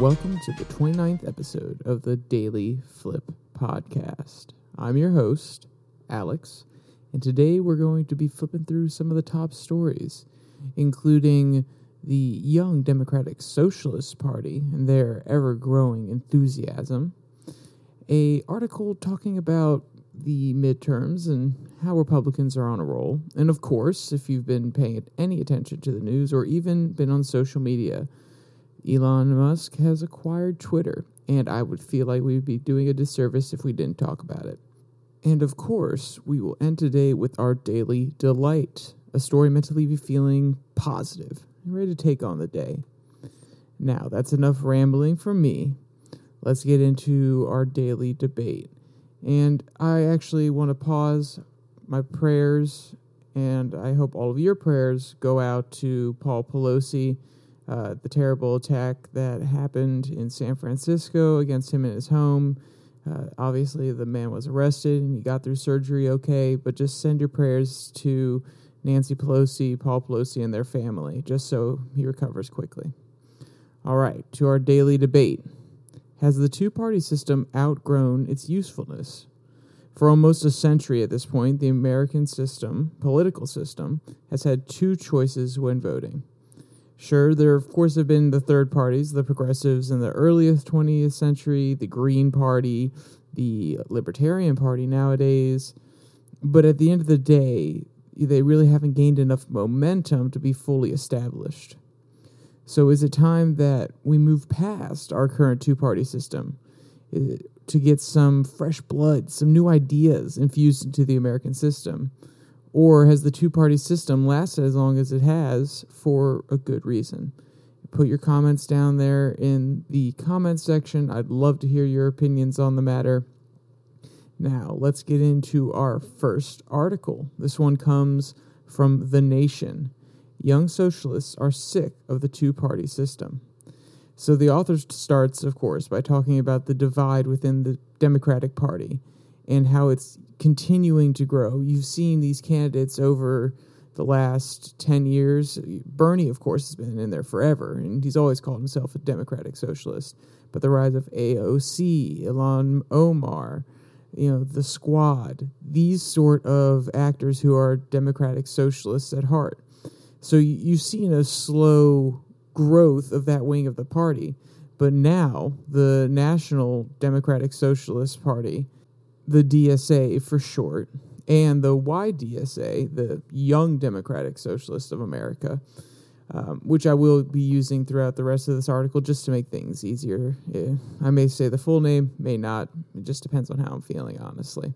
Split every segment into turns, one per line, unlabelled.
Welcome to the 29th episode of the Daily Flip Podcast. I'm your host, Alex, and today we're going to be flipping through some of the top stories, including the young Democratic Socialist Party and their ever-growing enthusiasm, a article talking about the midterms and how Republicans are on a roll, and of course, if you've been paying any attention to the news or even been on social media, Elon Musk has acquired Twitter, and I would feel like we would be doing a disservice if we didn't talk about it. And of course, we will end today with our daily delight, a story meant to leave you feeling positive and ready to take on the day. Now, that's enough rambling from me. Let's get into our daily debate. And I actually want to pause my prayers, and I hope all of your prayers go out to Paul Pelosi uh, the terrible attack that happened in San Francisco against him in his home. Uh, obviously, the man was arrested and he got through surgery okay, but just send your prayers to Nancy Pelosi, Paul Pelosi, and their family, just so he recovers quickly. All right, to our daily debate. Has the two party system outgrown its usefulness? For almost a century at this point, the American system, political system, has had two choices when voting Sure, there of course have been the third parties, the progressives in the earliest 20th century, the Green Party, the Libertarian Party nowadays. But at the end of the day, they really haven't gained enough momentum to be fully established. So is it time that we move past our current two party system eh, to get some fresh blood, some new ideas infused into the American system? Or has the two party system lasted as long as it has for a good reason? Put your comments down there in the comments section. I'd love to hear your opinions on the matter. Now, let's get into our first article. This one comes from The Nation. Young socialists are sick of the two party system. So, the author starts, of course, by talking about the divide within the Democratic Party and how it's continuing to grow. You've seen these candidates over the last 10 years. Bernie, of course, has been in there forever, and he's always called himself a democratic socialist. But the rise of AOC, Ilhan Omar, you know, the squad, these sort of actors who are democratic socialists at heart. So you've seen a slow growth of that wing of the party. But now the National Democratic Socialist Party the DSA for short, and the YDSA, the Young Democratic Socialists of America, um, which I will be using throughout the rest of this article just to make things easier. Yeah, I may say the full name, may not. It just depends on how I'm feeling, honestly.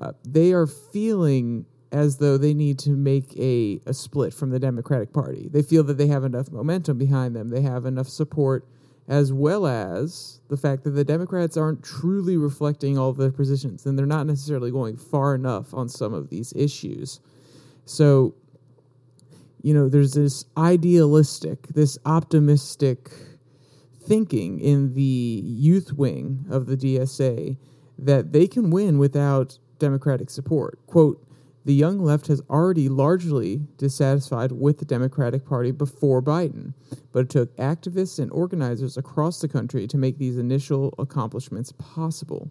Uh, they are feeling as though they need to make a, a split from the Democratic Party. They feel that they have enough momentum behind them, they have enough support as well as the fact that the Democrats aren't truly reflecting all of their positions and they're not necessarily going far enough on some of these issues. So, you know, there's this idealistic, this optimistic thinking in the youth wing of the DSA that they can win without Democratic support. Quote, the young left has already largely dissatisfied with the Democratic Party before Biden, but it took activists and organizers across the country to make these initial accomplishments possible.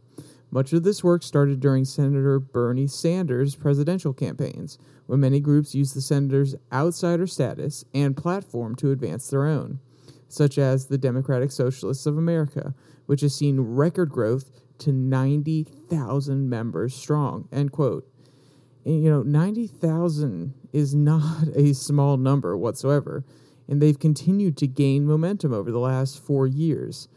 Much of this work started during Senator Bernie Sanders' presidential campaigns, when many groups used the senator's outsider status and platform to advance their own, such as the Democratic Socialists of America, which has seen record growth to 90,000 members strong. End quote you know, 90,000 is not a small number whatsoever. And they've continued to gain momentum over the last four years.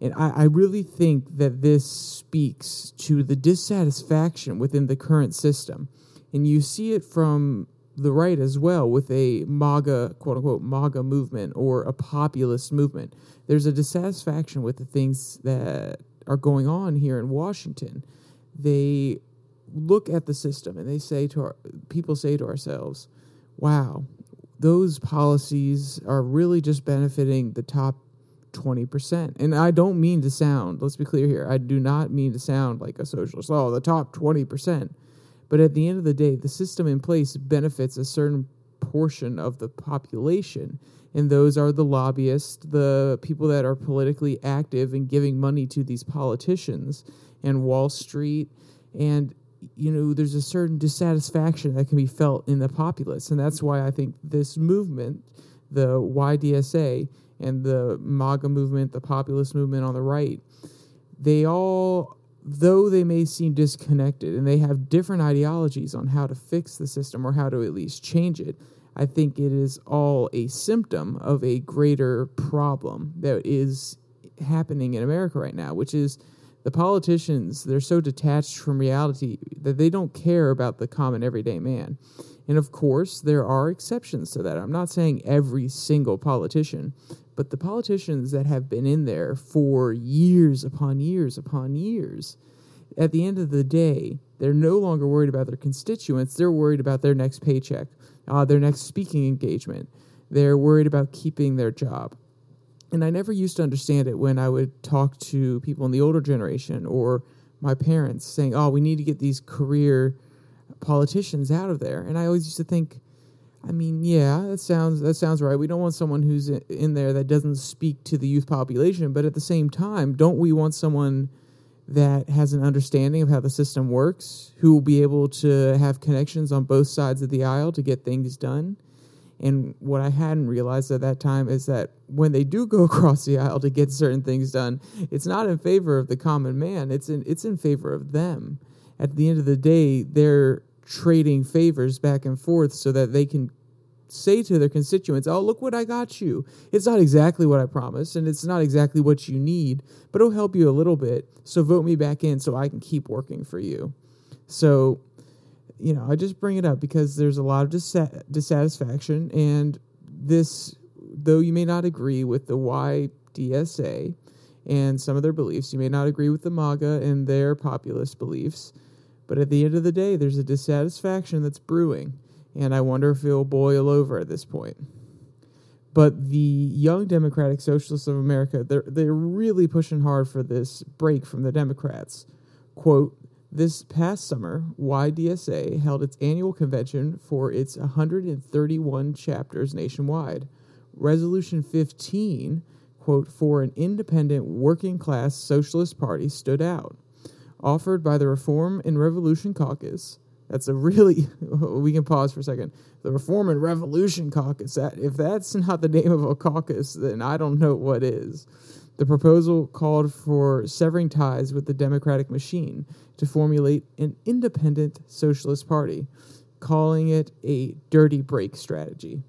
And I, I, really think that this speaks to the dissatisfaction within the current system. And you see it from the right as well with a MAGA, quote unquote, MAGA movement or a populist movement. There's a dissatisfaction with the things that are going on here in Washington. They look at the system and they say to our people say to ourselves, "Wow, those policies are really just benefiting the top 20%." And I don't mean to sound, let's be clear here. I do not mean to sound like a socialist. Oh, the top 20%. But at the end of the day, the system in place benefits a certain portion of the population and those are the lobbyists, the people that are politically active and giving money to these politicians and Wall Street. And, you know, there's a certain dissatisfaction that can be felt in the populace. And that's why I think this movement, the YDSA and the MAGA movement, the populist movement on the right, they all though they may seem disconnected and they have different ideologies on how to fix the system or how to at least change it, I think it is all a symptom of a greater problem that is happening in America right now, which is the politicians, they're so detached from reality that they don't care about the common everyday man. And of course, there are exceptions to that. I'm not saying every single politician, but the politicians that have been in there for years upon years upon years, at the end of the day, they're no longer worried about their constituents, they're worried about their next paycheck uh, their next speaking engagement. They're worried about keeping their job. And I never used to understand it when I would talk to people in the older generation or my parents saying, oh, we need to get these career politicians out of there. And I always used to think, I mean, yeah, that sounds that sounds right. We don't want someone who's in there that doesn't speak to the youth population, but at the same time, don't we want someone that has an understanding of how the system works, who will be able to have connections on both sides of the aisle to get things done. And what I hadn't realized at that time is that when they do go across the aisle to get certain things done, it's not in favor of the common man. It's in it's in favor of them. At the end of the day, they're trading favors back and forth so that they can say to their constituents, Oh, look what I got you. It's not exactly what I promised, and it's not exactly what you need, but it'll help you a little bit. So vote me back in so I can keep working for you. So, you know, I just bring it up because there's a lot of dis- dissatisfaction, and this, though you may not agree with the YDSA and some of their beliefs, you may not agree with the MAGA and their populist beliefs, but at the end of the day, there's a dissatisfaction that's brewing and I wonder if it'll boil over at this point. But the Young Democratic Socialists of America, they're, they're really pushing hard for this break from the Democrats. Quote, this past summer, YDSA held its annual convention for its 131 chapters nationwide. Resolution 15, quote, for an independent working class socialist party stood out. Offered by the Reform and Revolution Caucus, that's a really we can pause for a second. The Reform and Revolution Caucus. That if that's not the name of a caucus, then I don't know what is. The proposal called for severing ties with the democratic machine to formulate an independent socialist party, calling it a dirty break strategy.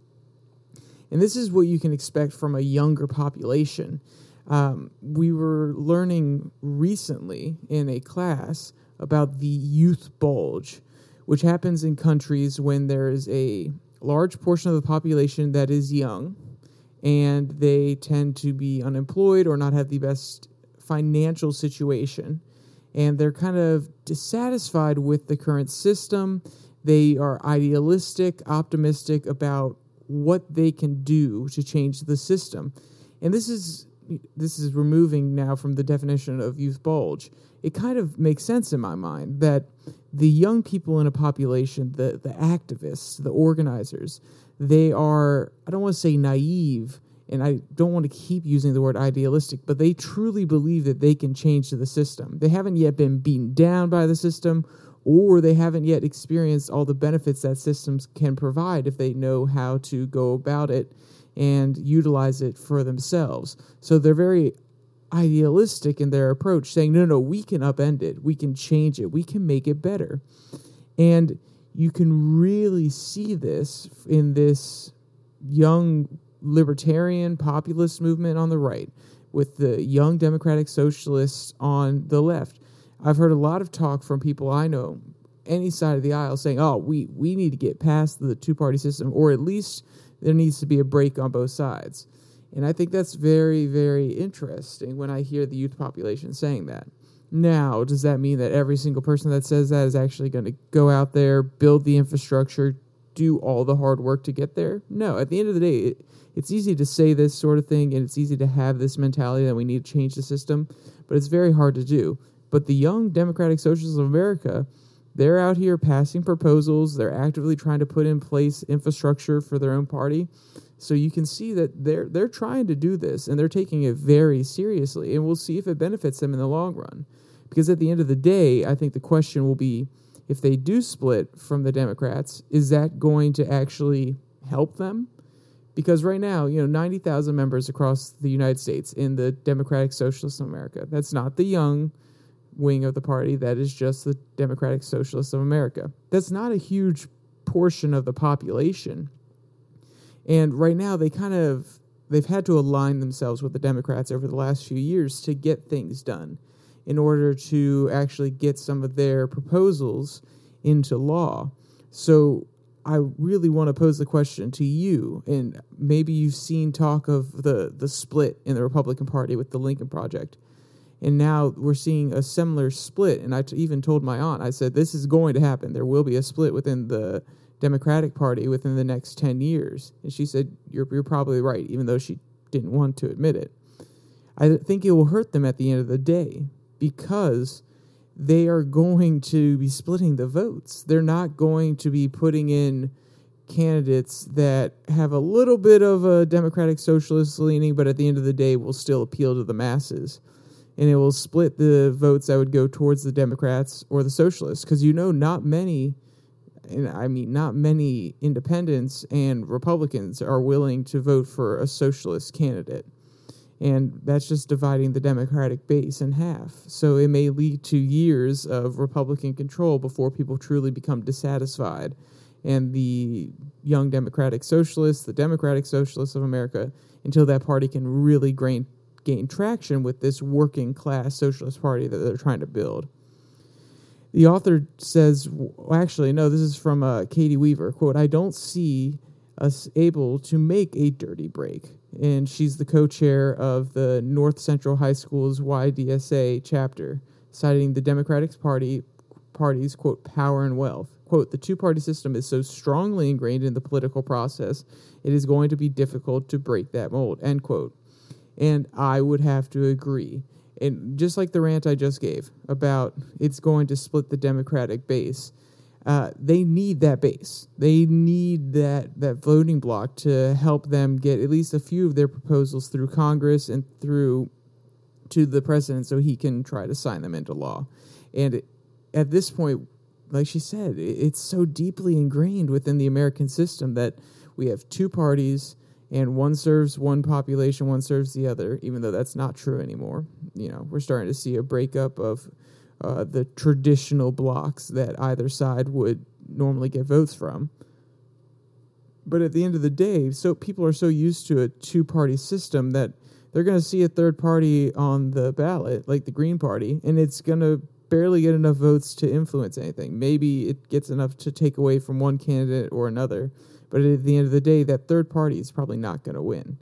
And this is what you can expect from a younger population. Um, we were learning recently in a class about the youth bulge which happens in countries when there is a large portion of the population that is young and they tend to be unemployed or not have the best financial situation. And they're kind of dissatisfied with the current system. They are idealistic, optimistic about what they can do to change the system. And this is this is removing now from the definition of youth bulge. It kind of makes sense in my mind that the young people in a population, the, the activists, the organizers, they are, I don't want to say naive, and I don't want to keep using the word idealistic, but they truly believe that they can change the system. They haven't yet been beaten down by the system, or they haven't yet experienced all the benefits that systems can provide if they know how to go about it and utilize it for themselves. So they're very idealistic in their approach, saying, no, no, we can upend it, we can change it, we can make it better. And you can really see this in this young libertarian populist movement on the right with the young democratic socialists on the left. I've heard a lot of talk from people I know, any side of the aisle, saying, oh, we, we need to get past the two party system, or at least there needs to be a break on both sides. And I think that's very, very interesting when I hear the youth population saying that. Now, does that mean that every single person that says that is actually going to go out there, build the infrastructure, do all the hard work to get there? No. At the end of the day, it, it's easy to say this sort of thing and it's easy to have this mentality that we need to change the system, but it's very hard to do. But the young Democratic Socialists of America, they're out here passing proposals, they're actively trying to put in place infrastructure for their own party So you can see that they're they're trying to do this and they're taking it very seriously, and we'll see if it benefits them in the long run. Because at the end of the day, I think the question will be if they do split from the Democrats, is that going to actually help them? Because right now, you know, 90,000 members across the United States in the Democratic Socialists of America. That's not the young wing of the party, that is just the Democratic Socialists of America. That's not a huge portion of the population. And right now they kind of they've had to align themselves with the Democrats over the last few years to get things done in order to actually get some of their proposals into law. So I really want to pose the question to you, and maybe you've seen talk of the the split in the Republican Party with the Lincoln Project, and now we're seeing a similar split. And I t- even told my aunt, I said, "This is going to happen. There will be a split within the Democratic Party within the next ten years." And she said, "You're you're probably right," even though she didn't want to admit it. I think it will hurt them at the end of the day because they are going to be splitting the votes. They're not going to be putting in candidates that have a little bit of a democratic socialist leaning, but at the end of the day will still appeal to the masses. And it will split the votes that would go towards the Democrats or the socialists. Because you know, not many, and I mean, not many independents and Republicans are willing to vote for a socialist candidate and that's just dividing the Democratic base in half. So it may lead to years of Republican control before people truly become dissatisfied. And the young Democratic Socialists, the Democratic Socialists of America, until that party can really gain, gain traction with this working class socialist party that they're trying to build. The author says, well, actually, no, this is from uh, Katie Weaver. Quote, I don't see us able to make a dirty break and she's the co-chair of the North Central High School's YDSA chapter, citing the Democratic Party party's quote power and wealth. Quote, the two-party system is so strongly ingrained in the political process, it is going to be difficult to break that mold, end quote. And I would have to agree. And just like the rant I just gave about it's going to split the Democratic base, uh, they need that base. They need that that voting block to help them get at least a few of their proposals through Congress and through to the president, so he can try to sign them into law. And at this point, like she said, it's so deeply ingrained within the American system that we have two parties and one serves one population, one serves the other, even though that's not true anymore. You know, we're starting to see a breakup of uh, the traditional blocks that either side would normally get votes from. But at the end of the day, so people are so used to a two party system that they're going to see a third party on the ballot, like the Green Party, and it's going to barely get enough votes to influence anything. Maybe it gets enough to take away from one candidate or another, but at the end of the day, that third party is probably not going to win.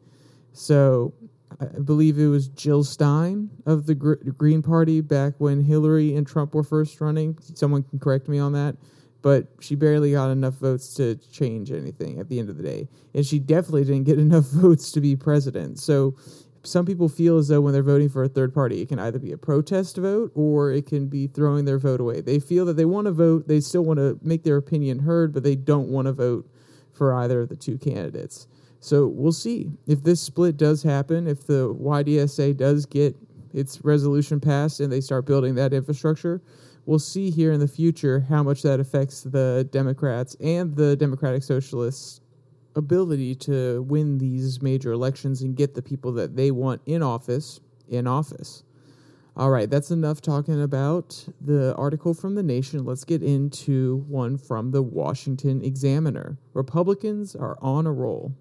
So I believe it was Jill Stein of the Green Party back when Hillary and Trump were first running. Someone can correct me on that. But she barely got enough votes to change anything at the end of the day. And she definitely didn't get enough votes to be president. So some people feel as though when they're voting for a third party, it can either be a protest vote or it can be throwing their vote away. They feel that they want to vote, they still want to make their opinion heard, but they don't want to vote for either of the two candidates. So we'll see if this split does happen, if the YDSA does get its resolution passed and they start building that infrastructure. We'll see here in the future how much that affects the Democrats and the Democratic Socialists' ability to win these major elections and get the people that they want in office in office. All right, that's enough talking about the article from The Nation. Let's get into one from the Washington Examiner. Republicans are on a roll.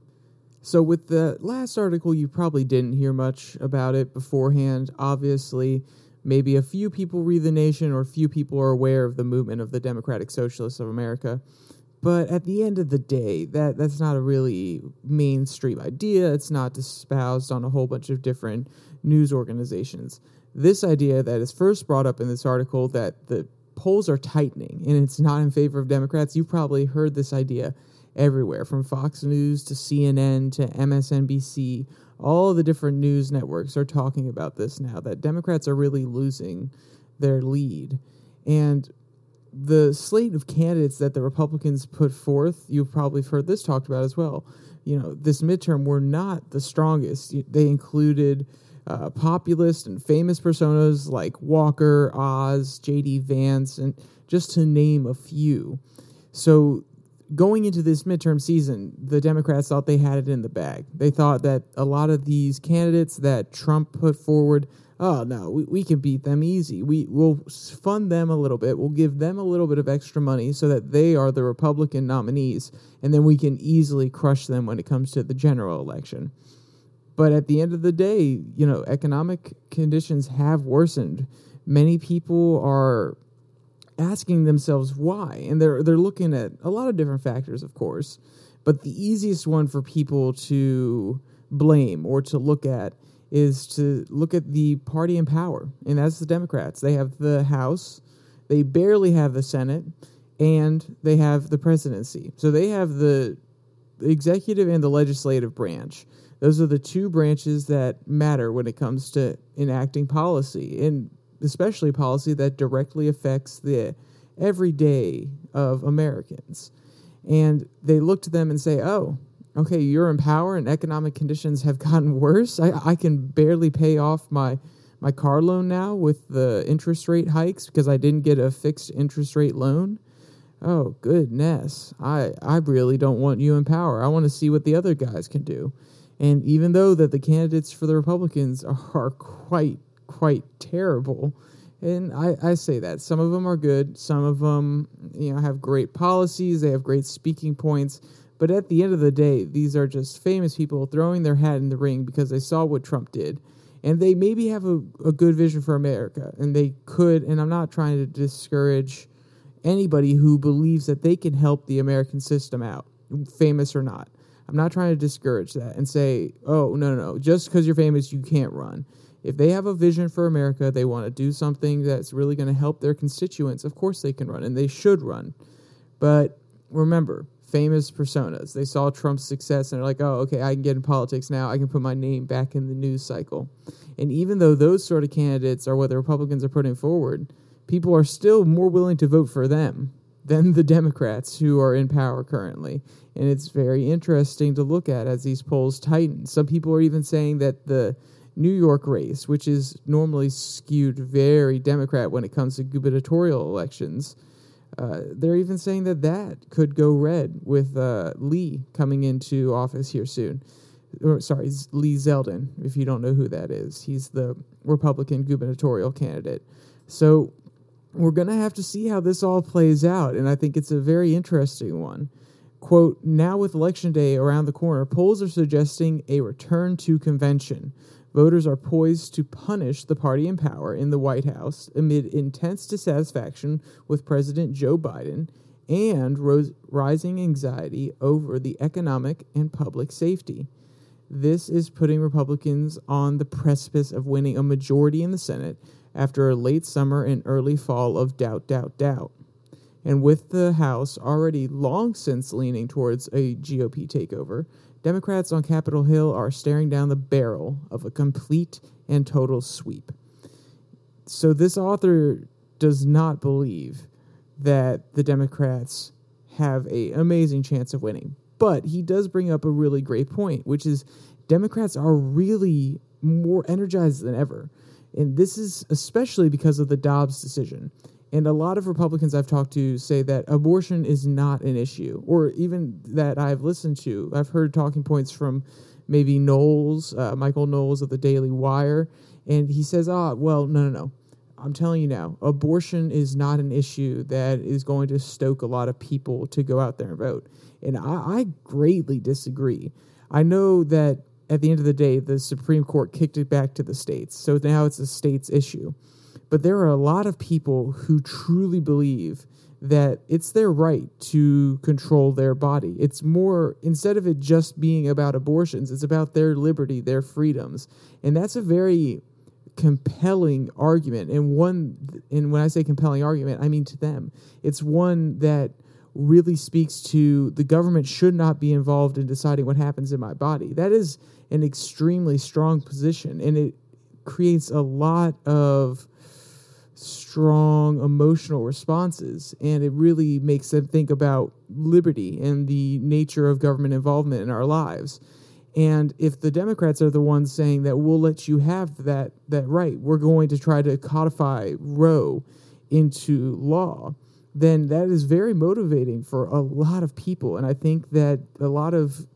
So, with the last article, you probably didn't hear much about it beforehand. Obviously, maybe a few people read The Nation or few people are aware of the movement of the Democratic Socialists of America. But at the end of the day, that, that's not a really mainstream idea. It's not espoused on a whole bunch of different news organizations. This idea that is first brought up in this article that the polls are tightening and it's not in favor of Democrats, you've probably heard this idea everywhere from Fox News to CNN to MSNBC. All the different news networks are talking about this now that Democrats are really losing their lead. And the slate of candidates that the Republicans put forth, you've probably heard this talked about as well. You know, this midterm were not the strongest. They included uh, populist and famous personas like Walker, Oz, J.D. Vance, and just to name a few. So going into this midterm season, the Democrats thought they had it in the bag. They thought that a lot of these candidates that Trump put forward, oh no, we, we can beat them easy. We will fund them a little bit. We'll give them a little bit of extra money so that they are the Republican nominees, and then we can easily crush them when it comes to the general election. But at the end of the day, you know, economic conditions have worsened. Many people are asking themselves why, and they're they're looking at a lot of different factors, of course. But the easiest one for people to blame or to look at is to look at the party in power, and that's the Democrats. They have the House, they barely have the Senate, and they have the presidency. So they have the executive and the legislative branch. Those are the two branches that matter when it comes to enacting policy. And especially policy that directly affects the everyday of Americans. And they look to them and say, oh, okay, you're in power and economic conditions have gotten worse. I, I can barely pay off my, my car loan now with the interest rate hikes because I didn't get a fixed interest rate loan. Oh, goodness. I, I really don't want you in power. I want to see what the other guys can do. And even though that the candidates for the Republicans are, quite quite terrible. And I, I say that some of them are good, some of them you know have great policies, they have great speaking points. But at the end of the day, these are just famous people throwing their hat in the ring because they saw what Trump did. And they maybe have a, a good vision for America. And they could, and I'm not trying to discourage anybody who believes that they can help the American system out, famous or not. I'm not trying to discourage that and say, oh, no, no, no, just because you're famous, you can't run. If they have a vision for America, they want to do something that's really going to help their constituents, of course they can run and they should run. But remember, famous personas. They saw Trump's success and they're like, oh, okay, I can get in politics now. I can put my name back in the news cycle. And even though those sort of candidates are what the Republicans are putting forward, people are still more willing to vote for them than the Democrats who are in power currently. And it's very interesting to look at as these polls tighten. Some people are even saying that the New York race, which is normally skewed very Democrat when it comes to gubernatorial elections, uh, they're even saying that that could go red with uh, Lee coming into office here soon. Or, sorry, Lee Zeldin, if you don't know who that is. He's the Republican gubernatorial candidate. So we're going to have to see how this all plays out, and I think it's a very interesting one. Quote, now with Election Day around the corner, polls are suggesting a return to convention voters are poised to punish the party in power in the White House amid intense dissatisfaction with President Joe Biden and rising anxiety over the economic and public safety. This is putting Republicans on the precipice of winning a majority in the Senate after a late summer and early fall of doubt, doubt, doubt. And with the House already long since leaning towards a GOP takeover, Democrats on Capitol Hill are staring down the barrel of a complete and total sweep. So, this author does not believe that the Democrats have a amazing chance of winning. But he does bring up a really great point, which is Democrats are really more energized than ever. And this is especially because of the Dobbs decision. And a lot of Republicans I've talked to say that abortion is not an issue, or even that I've listened to. I've heard talking points from maybe Knowles, uh, Michael Knowles of the Daily Wire, and he says, ah, well, no, no, no. I'm telling you now, abortion is not an issue that is going to stoke a lot of people to go out there and vote. And I, I greatly disagree. I know that at the end of the day, the Supreme Court kicked it back to the states. So now it's a state's issue. But there are a lot of people who truly believe that it's their right to control their body. It's more, instead of it just being about abortions, it's about their liberty, their freedoms. And that's a very compelling argument. And one, and when I say compelling argument, I mean to them. It's one that really speaks to the government should not be involved in deciding what happens in my body. That is an extremely strong position. And it creates a lot of strong emotional responses. And it really makes them think about liberty and the nature of government involvement in our lives. And if the Democrats are the ones saying that we'll let you have that, that right, we're going to try to codify Roe into law, then that is very motivating for a lot of people. And I think that a lot of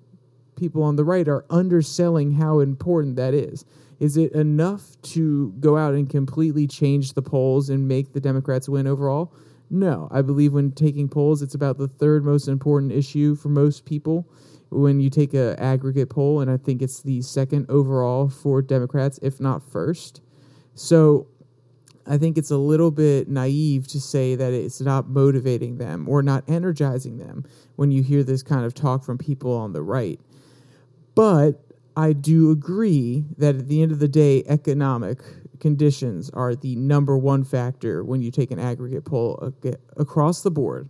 people on the right are underselling how important that is. Is it enough to go out and completely change the polls and make the Democrats win overall? No. I believe when taking polls, it's about the third most important issue for most people when you take a aggregate poll, and I think it's the second overall for Democrats, if not first. So I think it's a little bit naive to say that it's not motivating them or not energizing them when you hear this kind of talk from people on the right. But I do agree that at the end of the day, economic conditions are the number one factor when you take an aggregate poll across the board.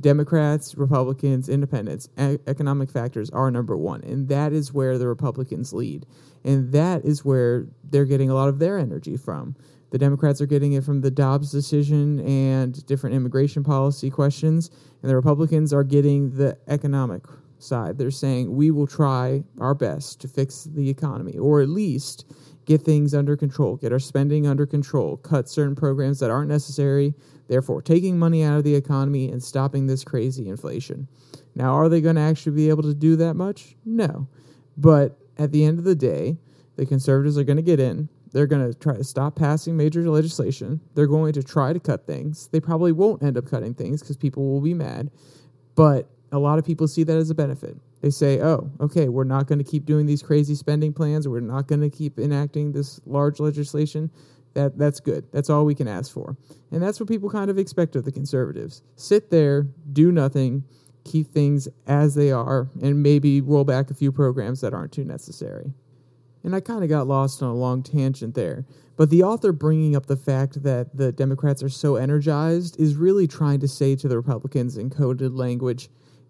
Democrats, Republicans, Independents, economic factors are number one. And that is where the Republicans lead. And that is where they're getting a lot of their energy from. The Democrats are getting it from the Dobbs decision and different immigration policy questions. And the Republicans are getting the economic side. They're saying we will try our best to fix the economy, or at least get things under control, get our spending under control, cut certain programs that aren't necessary, therefore taking money out of the economy and stopping this crazy inflation. Now, are they going to actually be able to do that much? No. But at the end of the day, the conservatives are going to get in. They're going to try to stop passing major legislation. They're going to try to cut things. They probably won't end up cutting things because people will be mad. But a lot of people see that as a benefit. They say, oh, okay, we're not going to keep doing these crazy spending plans. We're not going to keep enacting this large legislation. That, that's good. That's all we can ask for. And that's what people kind of expect of the conservatives. Sit there, do nothing, keep things as they are, and maybe roll back a few programs that aren't too necessary. And I kind of got lost on a long tangent there. But the author bringing up the fact that the Democrats are so energized is really trying to say to the Republicans in coded language,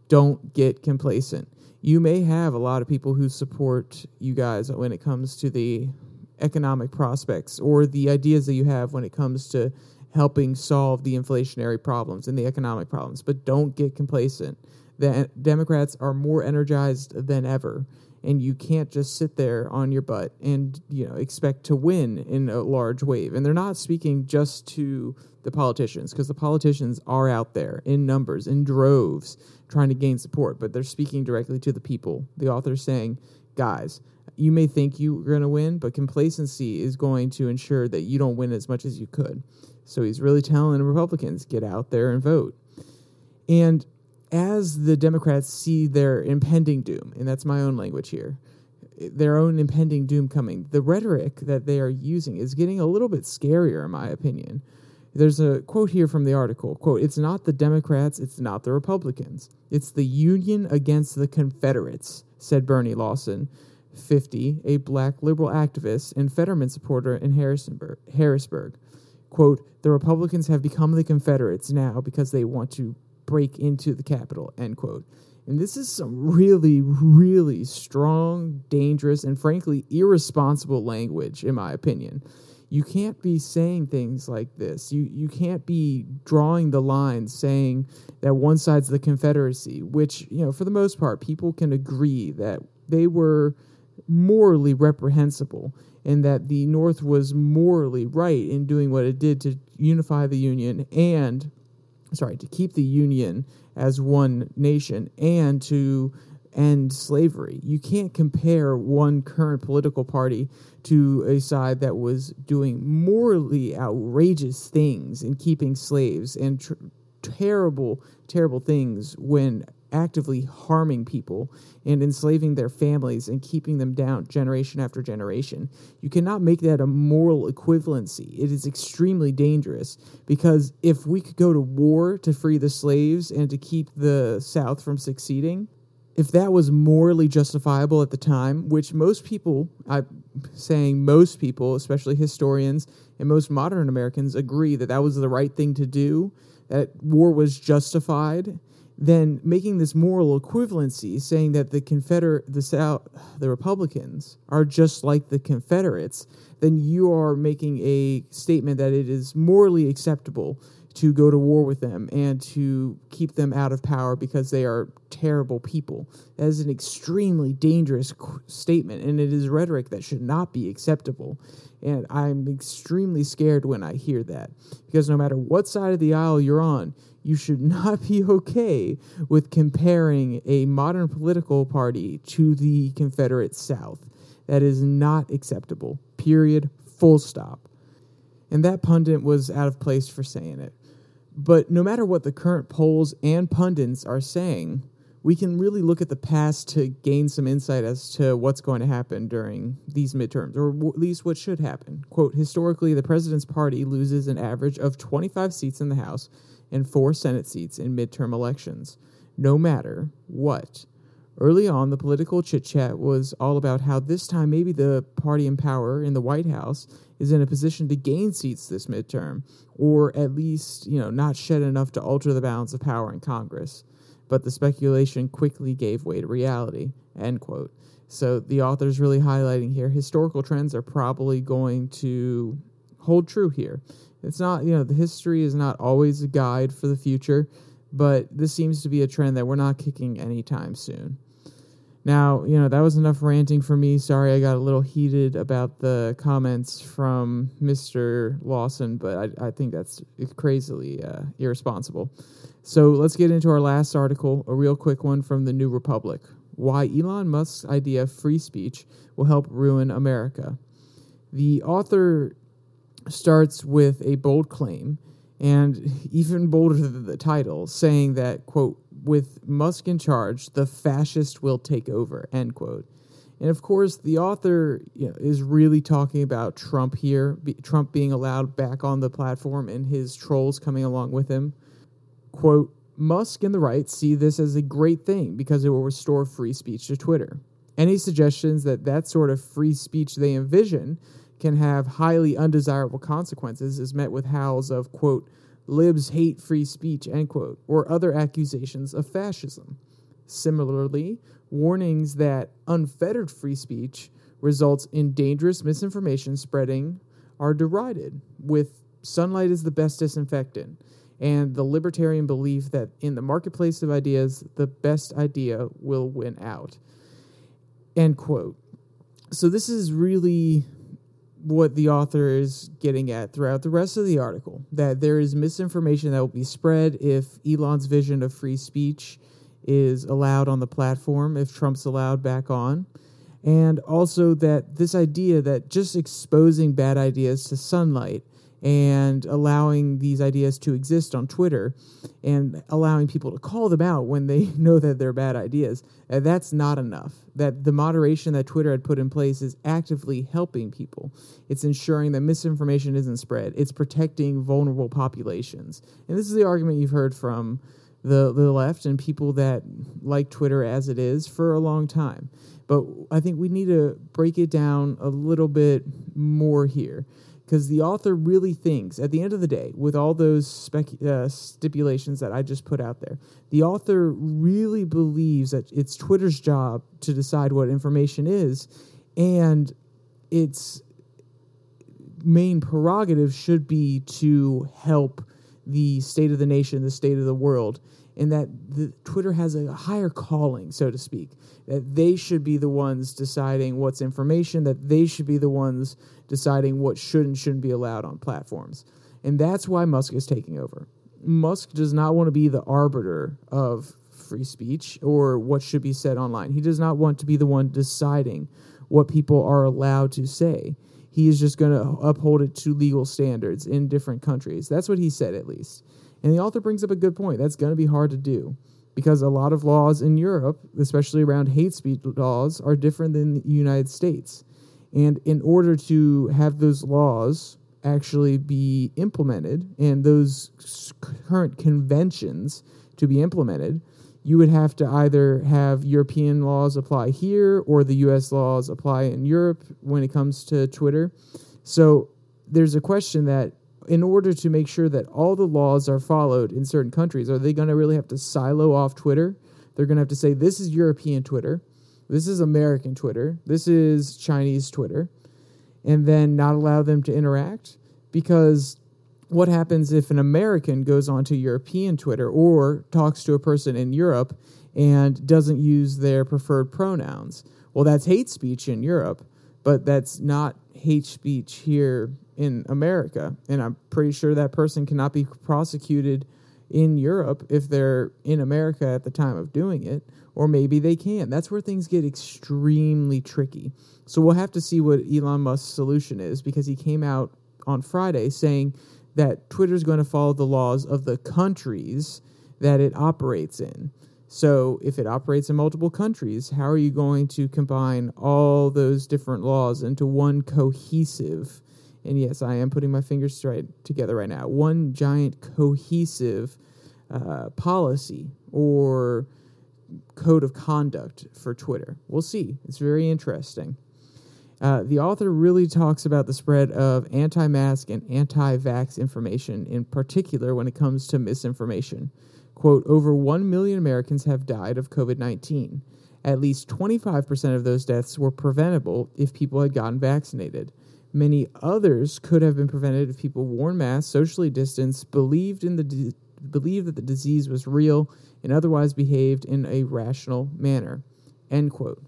don't get complacent. You may have a lot of people who support you guys when it comes to the economic prospects or the ideas that you have when it comes to helping solve the inflationary problems and the economic problems, but don't get complacent. The Democrats are more energized than ever, and you can't just sit there on your butt and you know expect to win in a large wave. And they're not speaking just to the politicians because the politicians are out there in numbers, in droves, trying to gain support, but they're speaking directly to the people. The author's saying, guys, you may think you're going to win, but complacency is going to ensure that you don't win as much as you could. So he's really telling Republicans, get out there and vote. And as the Democrats see their impending doom, and that's my own language here, their own impending doom coming, the rhetoric that they are using is getting a little bit scarier, in my opinion. There's a quote here from the article quote, It's not the Democrats, it's not the Republicans. It's the Union against the Confederates, said Bernie Lawson, 50, a black liberal activist and Fetterman supporter in Harrisonburg, Harrisburg. Quote, the Republicans have become the Confederates now because they want to break into the Capitol, end quote. And this is some really, really strong, dangerous, and frankly irresponsible language, in my opinion you can't be saying things like this. You you can't be drawing the line saying that one side's the Confederacy, which, you know, for the most part, people can agree that they were morally reprehensible and that the North was morally right in doing what it did to unify the Union and sorry, to keep the Union as one nation and to end slavery. You can't compare one current political party to a side that was doing morally outrageous things in keeping slaves and tr- terrible, terrible things when actively harming people and enslaving their families and keeping them down generation after generation. You cannot make that a moral equivalency. It is extremely dangerous because if we could go to war to free the slaves and to keep the South from succeeding, if that was morally justifiable at the time, which most people, I'm saying most people, especially historians and most modern Americans, agree that that was the right thing to do, that war was justified, then making this moral equivalency, saying that the Confederate, the South, the Republicans are just like the Confederates, then you are making a statement that it is morally acceptable to go to war with them and to keep them out of power because they are terrible people. That is an extremely dangerous statement, and it is rhetoric that should not be acceptable. And I'm extremely scared when I hear that because no matter what side of the aisle you're on, you should not be okay with comparing a modern political party to the Confederate South. That is not acceptable. Period. Full stop. And that pundit was out of place for saying it. But no matter what the current polls and pundits are saying, we can really look at the past to gain some insight as to what's going to happen during these midterms, or at least what should happen. Quote Historically, the president's party loses an average of 25 seats in the House and four Senate seats in midterm elections, no matter what. Early on, the political chit chat was all about how this time maybe the party in power in the White House is in a position to gain seats this midterm, or at least, you know, not shed enough to alter the balance of power in Congress. But the speculation quickly gave way to reality. End quote. So the author's really highlighting here historical trends are probably going to hold true here. It's not, you know, the history is not always a guide for the future, but this seems to be a trend that we're not kicking anytime soon. Now, you know, that was enough ranting for me. Sorry I got a little heated about the comments from Mr. Lawson, but I, I think that's crazily uh, irresponsible. So let's get into our last article, a real quick one from the New Republic. Why Elon Musk's idea of free speech will help ruin America. The author starts with a bold claim, and even bolder than the title, saying that, quote, with Musk in charge, the fascist will take over, end quote. And of course, the author you know, is really talking about Trump here, Trump being allowed back on the platform and his trolls coming along with him. Quote, Musk and the right see this as a great thing because it will restore free speech to Twitter. Any suggestions that that sort of free speech they envision can have highly undesirable consequences is met with howls of, quote, libs hate free speech, end quote, or other accusations of fascism. Similarly, warnings that unfettered free speech results in dangerous misinformation spreading are derided, with sunlight is the best disinfectant, and the libertarian belief that in the marketplace of ideas, the best idea will win out. End quote. So, this is really what the author is getting at throughout the rest of the article that there is misinformation that will be spread if Elon's vision of free speech is allowed on the platform, if Trump's allowed back on. And also that this idea that just exposing bad ideas to sunlight and allowing these ideas to exist on Twitter and allowing people to call them out when they know that they're bad ideas. Uh, that's not enough. That the moderation that Twitter had put in place is actively helping people. It's ensuring that misinformation isn't spread. It's protecting vulnerable populations. And this is the argument you've heard from the the left and people that like Twitter as it is for a long time. But I think we need to break it down a little bit more here because the author really thinks, at the end of the day, with all those spec- uh, stipulations that I just put out there, the author really believes that it's Twitter's job to decide what information is, and its main prerogative should be to help the state of the nation, the state of the world, and that the, Twitter has a higher calling, so to speak. That they should be the ones deciding what's information, that they should be the ones deciding what should and shouldn't be allowed on platforms. And that's why Musk is taking over. Musk does not want to be the arbiter of free speech or what should be said online. He does not want to be the one deciding what people are allowed to say. He is just going to uphold it to legal standards in different countries. That's what he said, at least. And the author brings up a good point. That's going to be hard to do because a lot of laws in Europe, especially around hate speech laws, are different than the United States. And in order to have those laws actually be implemented and those current conventions to be implemented, you would have to either have European laws apply here or the US laws apply in Europe when it comes to Twitter. So there's a question that in order to make sure that all the laws are followed in certain countries, are they going to really have to silo off Twitter? They're going to have to say, this is European Twitter, this is American Twitter, this is Chinese Twitter, and then not allow them to interact? Because what happens if an American goes onto European Twitter or talks to a person in Europe and doesn't use their preferred pronouns? Well, that's hate speech in Europe, but that's not hate speech here in America. And I'm pretty sure that person cannot be prosecuted in Europe if they're in America at the time of doing it, or maybe they can. That's where things get extremely tricky. So we'll have to see what Elon Musk's solution is because he came out on Friday saying that Twitter is going to follow the laws of the countries that it operates in. So, if it operates in multiple countries, how are you going to combine all those different laws into one cohesive? And yes, I am putting my fingers straight together right now. One giant cohesive uh, policy or code of conduct for Twitter. We'll see. It's very interesting. Uh, the author really talks about the spread of anti mask and anti vax information, in particular when it comes to misinformation. Quote Over 1 million Americans have died of COVID 19. At least 25% of those deaths were preventable if people had gotten vaccinated. Many others could have been prevented if people wore masks, socially distanced, believed in the di- believed that the disease was real, and otherwise behaved in a rational manner. End quote.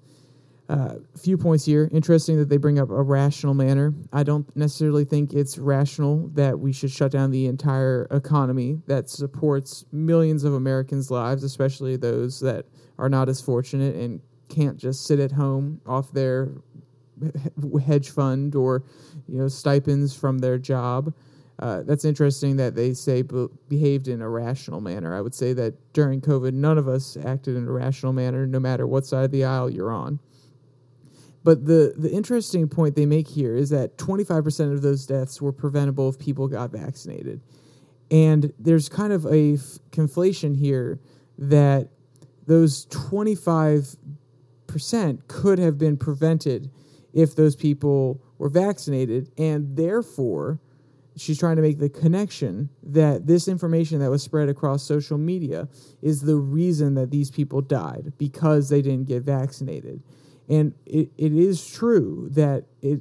A uh, few points here. Interesting that they bring up a rational manner. I don't necessarily think it's rational that we should shut down the entire economy that supports millions of Americans' lives, especially those that are not as fortunate and can't just sit at home off their hedge fund or you know stipends from their job. Uh, that's interesting that they say be- behaved in a rational manner. I would say that during COVID, none of us acted in a rational manner, no matter what side of the aisle you're on. But the, the interesting point they make here is that 25% of those deaths were preventable if people got vaccinated. And there's kind of a f- conflation here that those 25% could have been prevented if those people were vaccinated. And therefore, she's trying to make the connection that this information that was spread across social media is the reason that these people died because they didn't get vaccinated. And it, it is true that it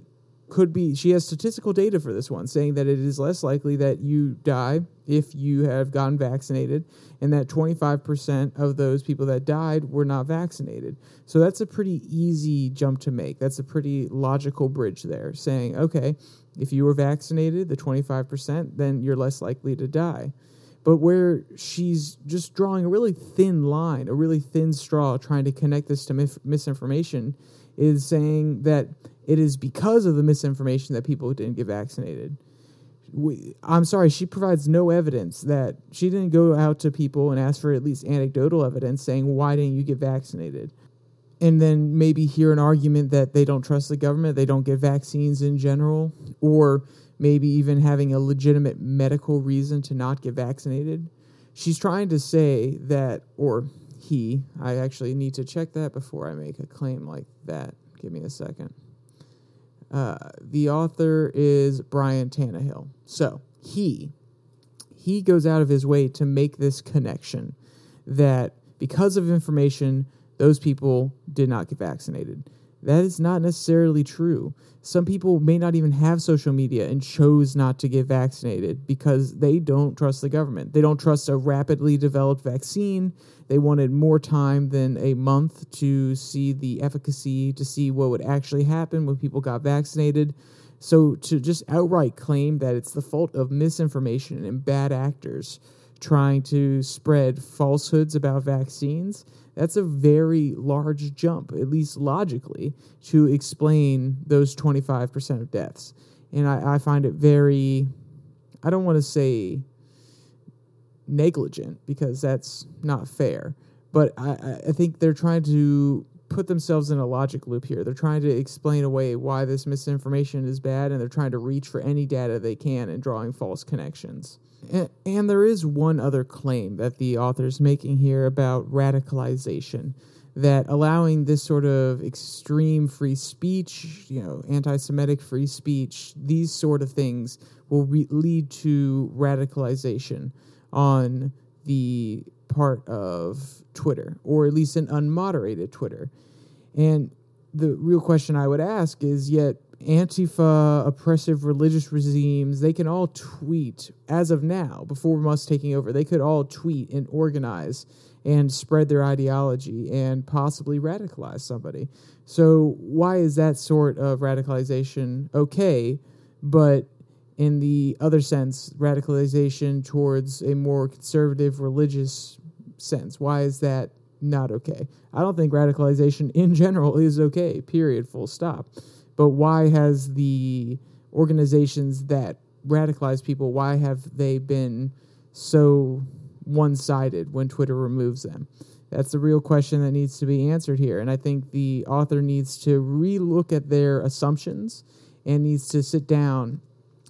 could be, she has statistical data for this one saying that it is less likely that you die if you have gotten vaccinated, and that 25% of those people that died were not vaccinated. So that's a pretty easy jump to make. That's a pretty logical bridge there, saying, okay, if you were vaccinated, the 25%, then you're less likely to die but where she's just drawing a really thin line, a really thin straw, trying to connect this to mis- misinformation, is saying that it is because of the misinformation that people didn't get vaccinated. We, I'm sorry, she provides no evidence that she didn't go out to people and ask for at least anecdotal evidence saying, why didn't you get vaccinated? And then maybe hear an argument that they don't trust the government, they don't get vaccines in general, or maybe even having a legitimate medical reason to not get vaccinated. She's trying to say that, or he, I actually need to check that before I make a claim like that. Give me a second. Uh, the author is Brian Tannehill. So he he goes out of his way to make this connection that because of information, those people did not get vaccinated. That is not necessarily true. Some people may not even have social media and chose not to get vaccinated because they don't trust the government. They don't trust a rapidly developed vaccine. They wanted more time than a month to see the efficacy, to see what would actually happen when people got vaccinated. So to just outright claim that it's the fault of misinformation and bad actors trying to spread falsehoods about vaccines, that's a very large jump, at least logically, to explain those 25% of deaths. And I, I find it very, I don't want to say negligent because that's not fair, but I, I think they're trying to put themselves in a logic loop here. They're trying to explain away why this misinformation is bad, and they're trying to reach for any data they can and drawing false connections. And, there is one other claim that the author is making here about radicalization that allowing this sort of extreme free speech, you know, anti Semitic free speech, these sort of things will re- lead to radicalization on the part of Twitter, or at least an unmoderated Twitter. And the real question I would ask is yet Antifa, oppressive religious regimes, they can all tweet as of now, before Musk taking over, they could all tweet and organize and spread their ideology and possibly radicalize somebody. So, why is that sort of radicalization okay, but in the other sense, radicalization towards a more conservative religious sense? Why is that not okay? I don't think radicalization in general is okay, period, full stop. But why has the organizations that radicalize people, why have they been so one sided when Twitter removes them? That's the real question that needs to be answered here. And I think the author needs to relook at their assumptions and needs to sit down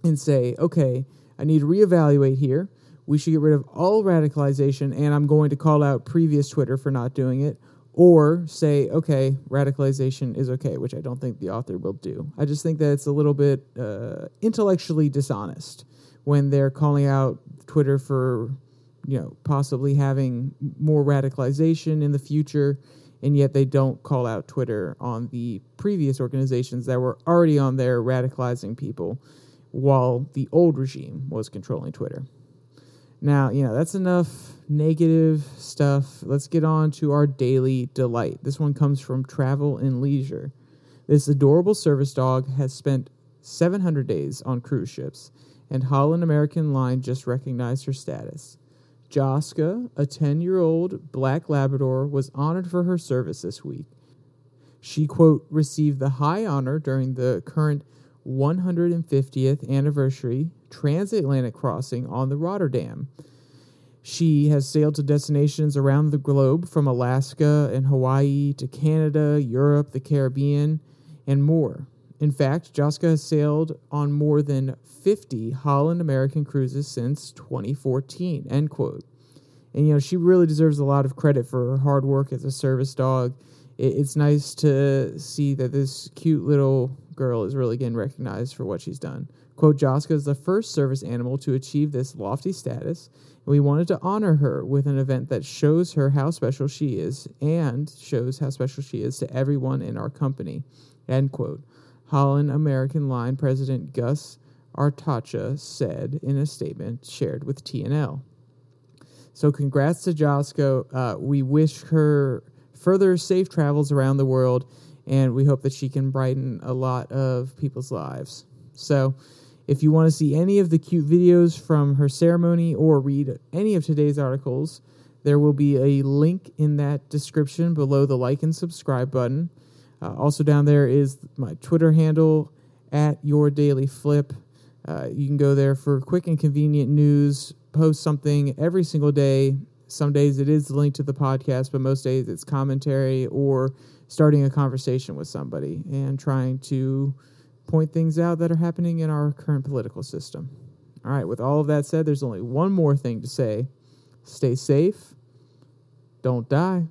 and say, okay, I need to reevaluate here. We should get rid of all radicalization, and I'm going to call out previous Twitter for not doing it or say, okay, radicalization is okay, which I don't think the author will do. I just think that it's a little bit uh, intellectually dishonest when they're calling out Twitter for, you know, possibly having more radicalization in the future, and yet they don't call out Twitter on the previous organizations that were already on there radicalizing people while the old regime was controlling Twitter. Now, you know, that's enough negative stuff. Let's get on to our daily delight. This one comes from Travel and Leisure. This adorable service dog has spent 700 days on cruise ships, and Holland American Line just recognized her status. Joska, a 10 year old black Labrador, was honored for her service this week. She, quote, received the high honor during the current 150th anniversary transatlantic crossing on the Rotterdam. She has sailed to destinations around the globe from Alaska and Hawaii to Canada, Europe, the Caribbean, and more. In fact, Joska has sailed on more than 50 Holland American cruises since 2014. End quote. And you know, she really deserves a lot of credit for her hard work as a service dog. It's nice to see that this cute little girl is really getting recognized for what she's done. Quote, Joska is the first service animal to achieve this lofty status, and we wanted to honor her with an event that shows her how special she is and shows how special she is to everyone in our company. End quote. Holland American Line President Gus Antorcha said in a statement shared with TNL. So, congrats to Joska. Uh, we wish her further safe travels around the world, and we hope that she can brighten a lot of people's lives. So, if you want to see any of the cute videos from her ceremony or read any of today's articles, there will be a link in that description below the like and subscribe button. Uh, also, down there is my Twitter handle at Your Daily Flip. Uh, you can go there for quick and convenient news, post something every single day. Some days it is the link to the podcast, but most days it's commentary or starting a conversation with somebody and trying to point things out that are happening in our current political system. All right, with all of that said, there's only one more thing to say stay safe, don't die.